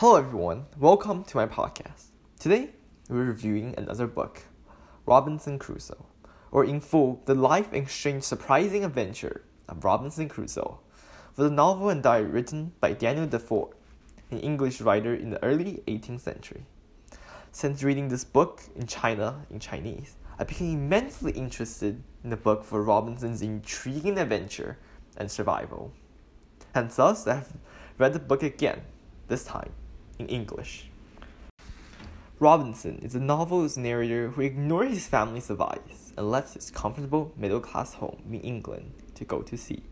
Hello, everyone. Welcome to my podcast. Today, we're reviewing another book, Robinson Crusoe, or in full, The Life and Strange Surprising Adventure of Robinson Crusoe, was a novel and diary written by Daniel Defoe, an English writer in the early 18th century. Since reading this book in China in Chinese, I became immensely interested in the book for Robinson's intriguing adventure and survival. And thus, I have read the book again, this time in English. Robinson is a novel's narrator who ignores his family's advice and left his comfortable middle class home in England to go to sea.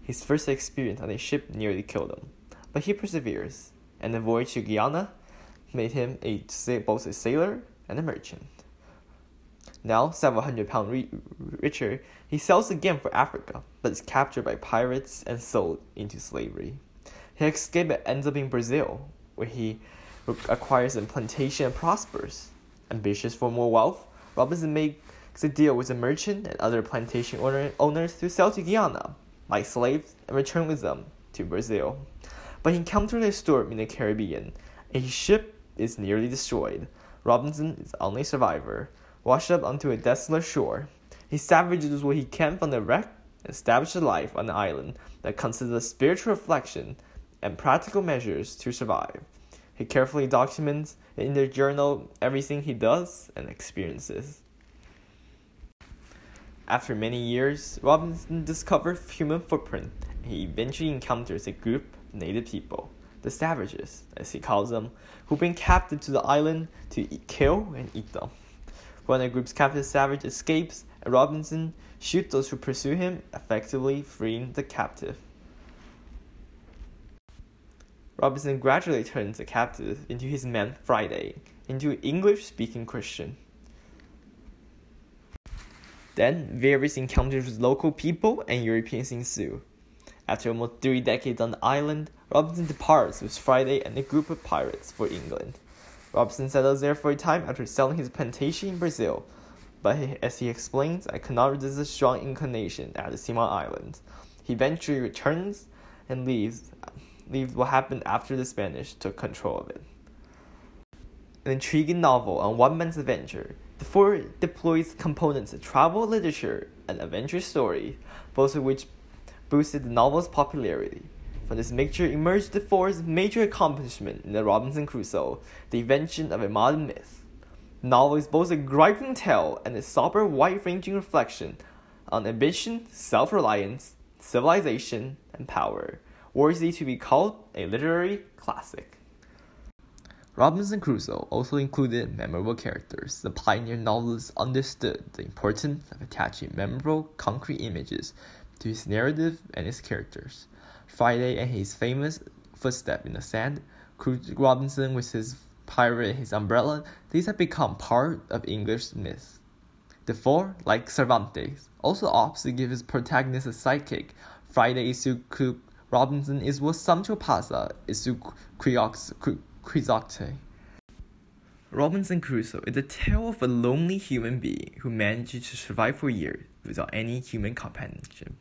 His first experience on a ship nearly killed him, but he perseveres, and the voyage to Guyana made him a, both a sailor and a merchant. Now, several hundred pounds richer, he sails again for Africa, but is captured by pirates and sold into slavery. He escapes and ends up in Brazil, where he acquires a plantation and prospers. Ambitious for more wealth, Robinson makes a deal with a merchant and other plantation owner, owners to sell to Guyana, buy slaves, and return with them to Brazil. But he encounters a storm in the Caribbean, and his ship is nearly destroyed. Robinson is the only survivor, washed up onto a desolate shore. He savages what he can from the wreck and establishes a life on the island that consists of spiritual reflection and practical measures to survive. He carefully documents in the journal everything he does and experiences. After many years, Robinson discovers human footprint. And he eventually encounters a group of native people, the savages, as he calls them, who bring captive to the island to eat, kill and eat them. When the group's captive savage escapes, Robinson shoots those who pursue him, effectively freeing the captive. Robinson gradually turns the captive into his man Friday, into an English speaking Christian. Then, various encounters with local people and Europeans ensue. After almost three decades on the island, Robinson departs with Friday and a group of pirates for England. Robinson settles there for a time after selling his plantation in Brazil, but as he explains, I cannot resist a strong inclination at the Simon Islands. He eventually returns and leaves leaves what happened after the Spanish took control of it. An intriguing novel on one man's adventure, Defoe deploys components of travel literature and adventure story, both of which boosted the novel's popularity. From this mixture emerged Defoe's major accomplishment in the Robinson Crusoe, the invention of a modern myth. The novel is both a griping tale and a sober, wide-ranging reflection on ambition, self-reliance, civilization, and power worthy to be called a literary classic. Robinson Crusoe also included memorable characters. The pioneer novelist understood the importance of attaching memorable, concrete images to his narrative and his characters. Friday and his famous footstep in the sand, Robinson with his pirate and his umbrella, these have become part of English myth. Defoe, like Cervantes, also opts to give his protagonist a sidekick. Friday is to Robinson is what Sancho Panza is to Quixote. Robinson Crusoe is the tale of a lonely human being who manages to survive for years without any human companionship.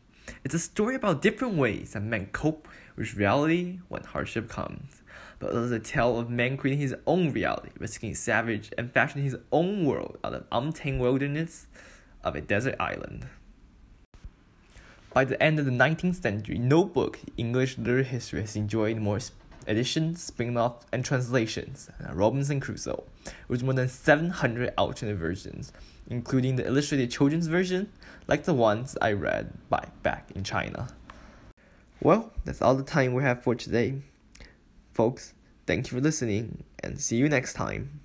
It's a story about different ways that men cope with reality when hardship comes, but it is a tale of man creating his own reality, risking savage and fashioning his own world out of untamed wilderness of a desert island. By the end of the 19th century, no book in English literary history has enjoyed more editions, spin-offs, and translations than Robinson Crusoe, with more than 700 alternate versions, including the illustrated children's version, like the ones I read by back in China. Well, that's all the time we have for today. Folks, thank you for listening, and see you next time.